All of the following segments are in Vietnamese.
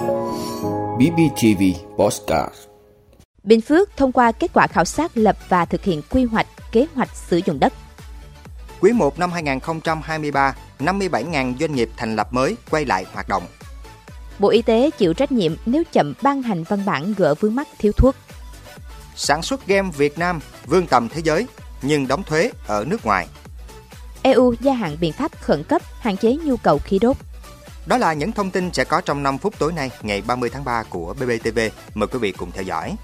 BBTV Postcard Bình Phước thông qua kết quả khảo sát lập và thực hiện quy hoạch, kế hoạch sử dụng đất. Quý 1 năm 2023, 57.000 doanh nghiệp thành lập mới quay lại hoạt động. Bộ Y tế chịu trách nhiệm nếu chậm ban hành văn bản gỡ vướng mắt thiếu thuốc. Sản xuất game Việt Nam vươn tầm thế giới nhưng đóng thuế ở nước ngoài. EU gia hạn biện pháp khẩn cấp hạn chế nhu cầu khí đốt. Đó là những thông tin sẽ có trong 5 phút tối nay ngày 30 tháng 3 của BBTV. Mời quý vị cùng theo dõi.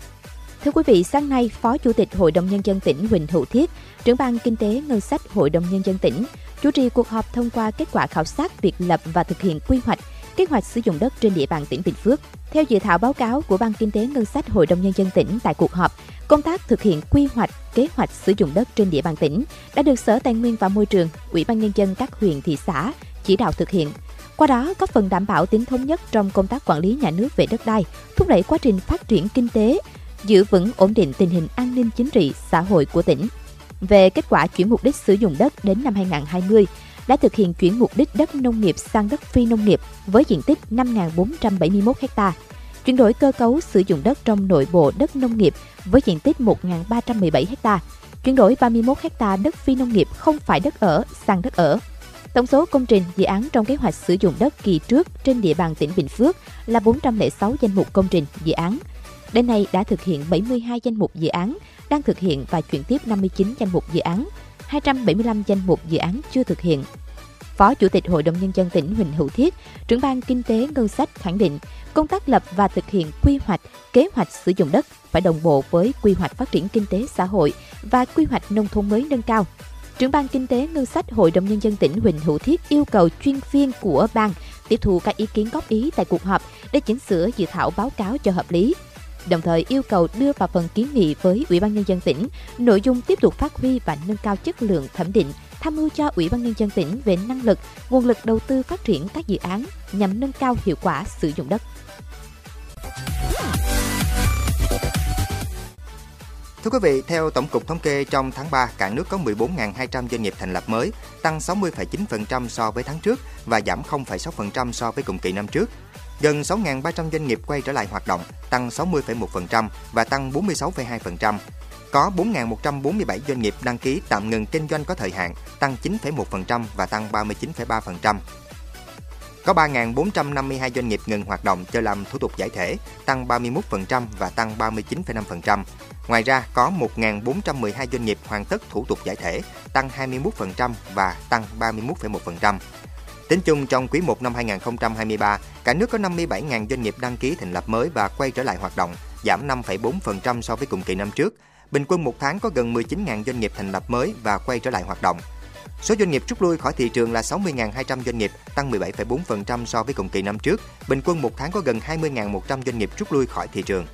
Thưa quý vị, sáng nay, Phó Chủ tịch Hội đồng Nhân dân tỉnh Huỳnh Hữu Thiết, trưởng ban Kinh tế Ngân sách Hội đồng Nhân dân tỉnh, chủ trì cuộc họp thông qua kết quả khảo sát việc lập và thực hiện quy hoạch, kế hoạch sử dụng đất trên địa bàn tỉnh Bình Phước. Theo dự thảo báo cáo của Ban Kinh tế Ngân sách Hội đồng Nhân dân tỉnh tại cuộc họp, công tác thực hiện quy hoạch, kế hoạch sử dụng đất trên địa bàn tỉnh đã được Sở Tài nguyên và Môi trường, Ủy ban Nhân dân các huyện, thị xã chỉ đạo thực hiện. Qua đó, góp phần đảm bảo tính thống nhất trong công tác quản lý nhà nước về đất đai, thúc đẩy quá trình phát triển kinh tế, giữ vững ổn định tình hình an ninh chính trị, xã hội của tỉnh. Về kết quả chuyển mục đích sử dụng đất đến năm 2020, đã thực hiện chuyển mục đích đất nông nghiệp sang đất phi nông nghiệp với diện tích 5.471 ha, chuyển đổi cơ cấu sử dụng đất trong nội bộ đất nông nghiệp với diện tích 1.317 ha, chuyển đổi 31 ha đất phi nông nghiệp không phải đất ở sang đất ở. Tổng số công trình dự án trong kế hoạch sử dụng đất kỳ trước trên địa bàn tỉnh Bình Phước là 406 danh mục công trình dự án. Đến nay đã thực hiện 72 danh mục dự án, đang thực hiện và chuyển tiếp 59 danh mục dự án, 275 danh mục dự án chưa thực hiện. Phó Chủ tịch Hội đồng Nhân dân tỉnh Huỳnh Hữu Thiết, trưởng ban Kinh tế Ngân sách khẳng định, công tác lập và thực hiện quy hoạch, kế hoạch sử dụng đất phải đồng bộ với quy hoạch phát triển kinh tế xã hội và quy hoạch nông thôn mới nâng cao. Trưởng ban Kinh tế Ngân sách Hội đồng Nhân dân tỉnh Huỳnh Hữu Thiết yêu cầu chuyên viên của ban tiếp thu các ý kiến góp ý tại cuộc họp để chỉnh sửa dự thảo báo cáo cho hợp lý, đồng thời yêu cầu đưa vào phần kiến nghị với Ủy ban Nhân dân tỉnh nội dung tiếp tục phát huy và nâng cao chất lượng thẩm định, tham mưu cho Ủy ban Nhân dân tỉnh về năng lực, nguồn lực đầu tư phát triển các dự án nhằm nâng cao hiệu quả sử dụng đất. Thưa quý vị, theo Tổng cục Thống kê, trong tháng 3, cả nước có 14.200 doanh nghiệp thành lập mới, tăng 60,9% so với tháng trước và giảm 0,6% so với cùng kỳ năm trước. Gần 6.300 doanh nghiệp quay trở lại hoạt động, tăng 60,1% và tăng 46,2%. Có 4.147 doanh nghiệp đăng ký tạm ngừng kinh doanh có thời hạn, tăng 9,1% và tăng 39,3%. Có 3.452 doanh nghiệp ngừng hoạt động cho làm thủ tục giải thể, tăng 31% và tăng 39,5%. Ngoài ra, có 1.412 doanh nghiệp hoàn tất thủ tục giải thể, tăng 21% và tăng 31,1%. Tính chung trong quý 1 năm 2023, cả nước có 57.000 doanh nghiệp đăng ký thành lập mới và quay trở lại hoạt động, giảm 5,4% so với cùng kỳ năm trước. Bình quân một tháng có gần 19.000 doanh nghiệp thành lập mới và quay trở lại hoạt động. Số doanh nghiệp rút lui khỏi thị trường là 60.200 doanh nghiệp, tăng 17,4% so với cùng kỳ năm trước. Bình quân một tháng có gần 20.100 doanh nghiệp rút lui khỏi thị trường.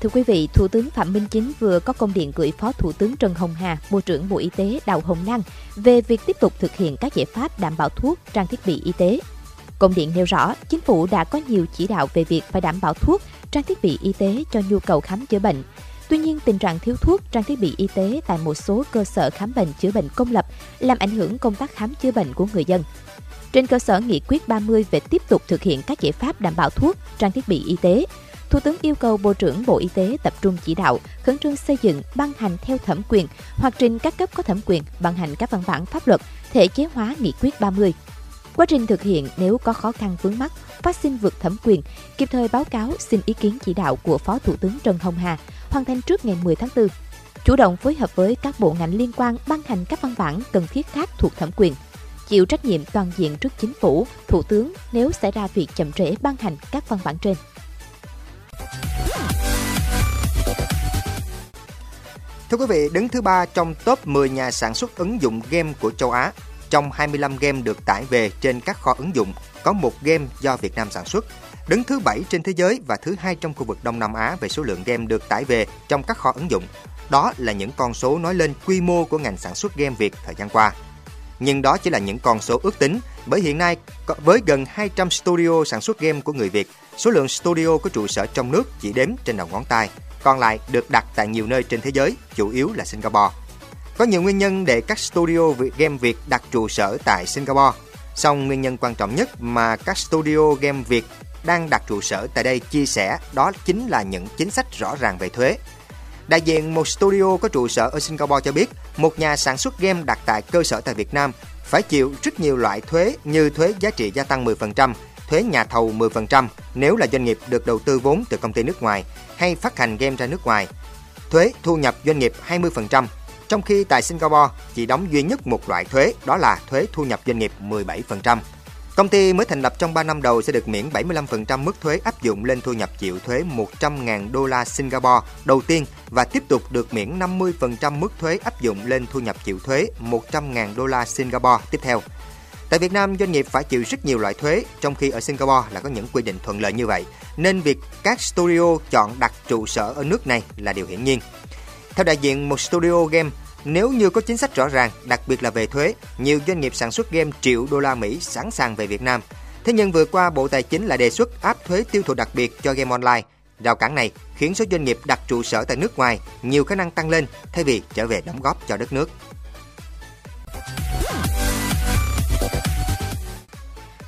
Thưa quý vị, Thủ tướng Phạm Minh Chính vừa có công điện gửi Phó Thủ tướng Trần Hồng Hà, Bộ trưởng Bộ Y tế Đào Hồng năng về việc tiếp tục thực hiện các giải pháp đảm bảo thuốc, trang thiết bị y tế. Công điện nêu rõ, chính phủ đã có nhiều chỉ đạo về việc phải đảm bảo thuốc, trang thiết bị y tế cho nhu cầu khám chữa bệnh. Tuy nhiên, tình trạng thiếu thuốc, trang thiết bị y tế tại một số cơ sở khám bệnh chữa bệnh công lập làm ảnh hưởng công tác khám chữa bệnh của người dân. Trên cơ sở nghị quyết 30 về tiếp tục thực hiện các giải pháp đảm bảo thuốc, trang thiết bị y tế, Thủ tướng yêu cầu Bộ trưởng Bộ Y tế tập trung chỉ đạo, khẩn trương xây dựng, ban hành theo thẩm quyền hoặc trình các cấp có thẩm quyền ban hành các văn bản pháp luật, thể chế hóa nghị quyết 30. Quá trình thực hiện nếu có khó khăn vướng mắt, phát sinh vượt thẩm quyền, kịp thời báo cáo xin ý kiến chỉ đạo của Phó Thủ tướng Trần Hồng Hà, hoàn thành trước ngày 10 tháng 4. Chủ động phối hợp với các bộ ngành liên quan ban hành các văn bản cần thiết khác thuộc thẩm quyền, chịu trách nhiệm toàn diện trước chính phủ, thủ tướng nếu xảy ra việc chậm trễ ban hành các văn bản trên. Thưa quý vị, đứng thứ ba trong top 10 nhà sản xuất ứng dụng game của châu Á. Trong 25 game được tải về trên các kho ứng dụng, có một game do Việt Nam sản xuất. Đứng thứ 7 trên thế giới và thứ hai trong khu vực Đông Nam Á về số lượng game được tải về trong các kho ứng dụng. Đó là những con số nói lên quy mô của ngành sản xuất game Việt thời gian qua. Nhưng đó chỉ là những con số ước tính, bởi hiện nay với gần 200 studio sản xuất game của người Việt, số lượng studio có trụ sở trong nước chỉ đếm trên đầu ngón tay, còn lại được đặt tại nhiều nơi trên thế giới, chủ yếu là Singapore. Có nhiều nguyên nhân để các studio game Việt đặt trụ sở tại Singapore. Song nguyên nhân quan trọng nhất mà các studio game Việt đang đặt trụ sở tại đây chia sẻ đó chính là những chính sách rõ ràng về thuế. Đại diện một studio có trụ sở ở Singapore cho biết, một nhà sản xuất game đặt tại cơ sở tại Việt Nam phải chịu rất nhiều loại thuế như thuế giá trị gia tăng 10%, thuế nhà thầu 10% nếu là doanh nghiệp được đầu tư vốn từ công ty nước ngoài hay phát hành game ra nước ngoài, thuế thu nhập doanh nghiệp 20%, trong khi tại Singapore chỉ đóng duy nhất một loại thuế đó là thuế thu nhập doanh nghiệp 17%. Công ty mới thành lập trong 3 năm đầu sẽ được miễn 75% mức thuế áp dụng lên thu nhập chịu thuế 100.000 đô la Singapore đầu tiên và tiếp tục được miễn 50% mức thuế áp dụng lên thu nhập chịu thuế 100.000 đô la Singapore tiếp theo. Tại Việt Nam, doanh nghiệp phải chịu rất nhiều loại thuế, trong khi ở Singapore là có những quy định thuận lợi như vậy, nên việc các studio chọn đặt trụ sở ở nước này là điều hiển nhiên. Theo đại diện một studio game, nếu như có chính sách rõ ràng, đặc biệt là về thuế, nhiều doanh nghiệp sản xuất game triệu đô la Mỹ sẵn sàng về Việt Nam. Thế nhưng vừa qua Bộ Tài chính lại đề xuất áp thuế tiêu thụ đặc biệt cho game online. Rào cản này khiến số doanh nghiệp đặt trụ sở tại nước ngoài nhiều khả năng tăng lên thay vì trở về đóng góp cho đất nước.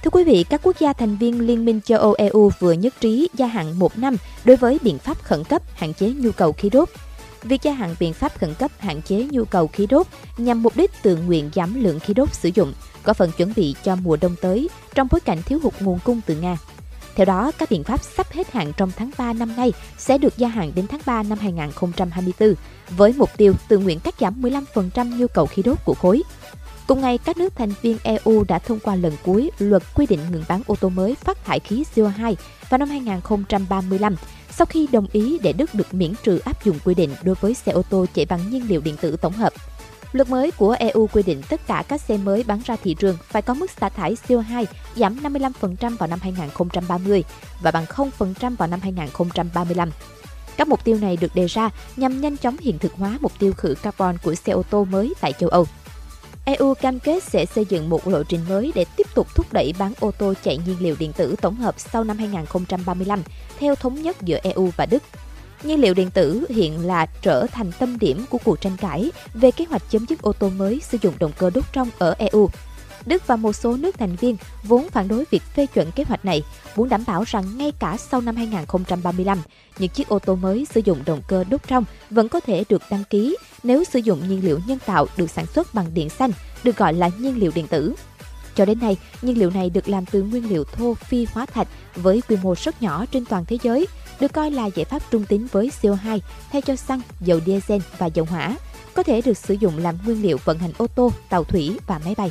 Thưa quý vị, các quốc gia thành viên Liên minh châu Âu EU vừa nhất trí gia hạn một năm đối với biện pháp khẩn cấp hạn chế nhu cầu khí đốt Việc gia hạn biện pháp khẩn cấp hạn chế nhu cầu khí đốt nhằm mục đích tự nguyện giảm lượng khí đốt sử dụng, có phần chuẩn bị cho mùa đông tới trong bối cảnh thiếu hụt nguồn cung từ Nga. Theo đó, các biện pháp sắp hết hạn trong tháng 3 năm nay sẽ được gia hạn đến tháng 3 năm 2024 với mục tiêu tự nguyện cắt giảm 15% nhu cầu khí đốt của khối. Cùng ngày, các nước thành viên EU đã thông qua lần cuối luật quy định ngừng bán ô tô mới phát thải khí CO2 vào năm 2035 sau khi đồng ý để Đức được miễn trừ áp dụng quy định đối với xe ô tô chạy bằng nhiên liệu điện tử tổng hợp. Luật mới của EU quy định tất cả các xe mới bán ra thị trường phải có mức xả thải CO2 giảm 55% vào năm 2030 và bằng 0% vào năm 2035. Các mục tiêu này được đề ra nhằm nhanh chóng hiện thực hóa mục tiêu khử carbon của xe ô tô mới tại châu Âu. EU cam kết sẽ xây dựng một lộ trình mới để tiếp tục thúc đẩy bán ô tô chạy nhiên liệu điện tử tổng hợp sau năm 2035, theo thống nhất giữa EU và Đức. Nhiên liệu điện tử hiện là trở thành tâm điểm của cuộc tranh cãi về kế hoạch chấm dứt ô tô mới sử dụng động cơ đốt trong ở EU Đức và một số nước thành viên vốn phản đối việc phê chuẩn kế hoạch này, muốn đảm bảo rằng ngay cả sau năm 2035, những chiếc ô tô mới sử dụng động cơ đốt trong vẫn có thể được đăng ký nếu sử dụng nhiên liệu nhân tạo được sản xuất bằng điện xanh, được gọi là nhiên liệu điện tử. Cho đến nay, nhiên liệu này được làm từ nguyên liệu thô phi hóa thạch với quy mô rất nhỏ trên toàn thế giới, được coi là giải pháp trung tính với CO2 thay cho xăng, dầu diesel và dầu hỏa, có thể được sử dụng làm nguyên liệu vận hành ô tô, tàu thủy và máy bay.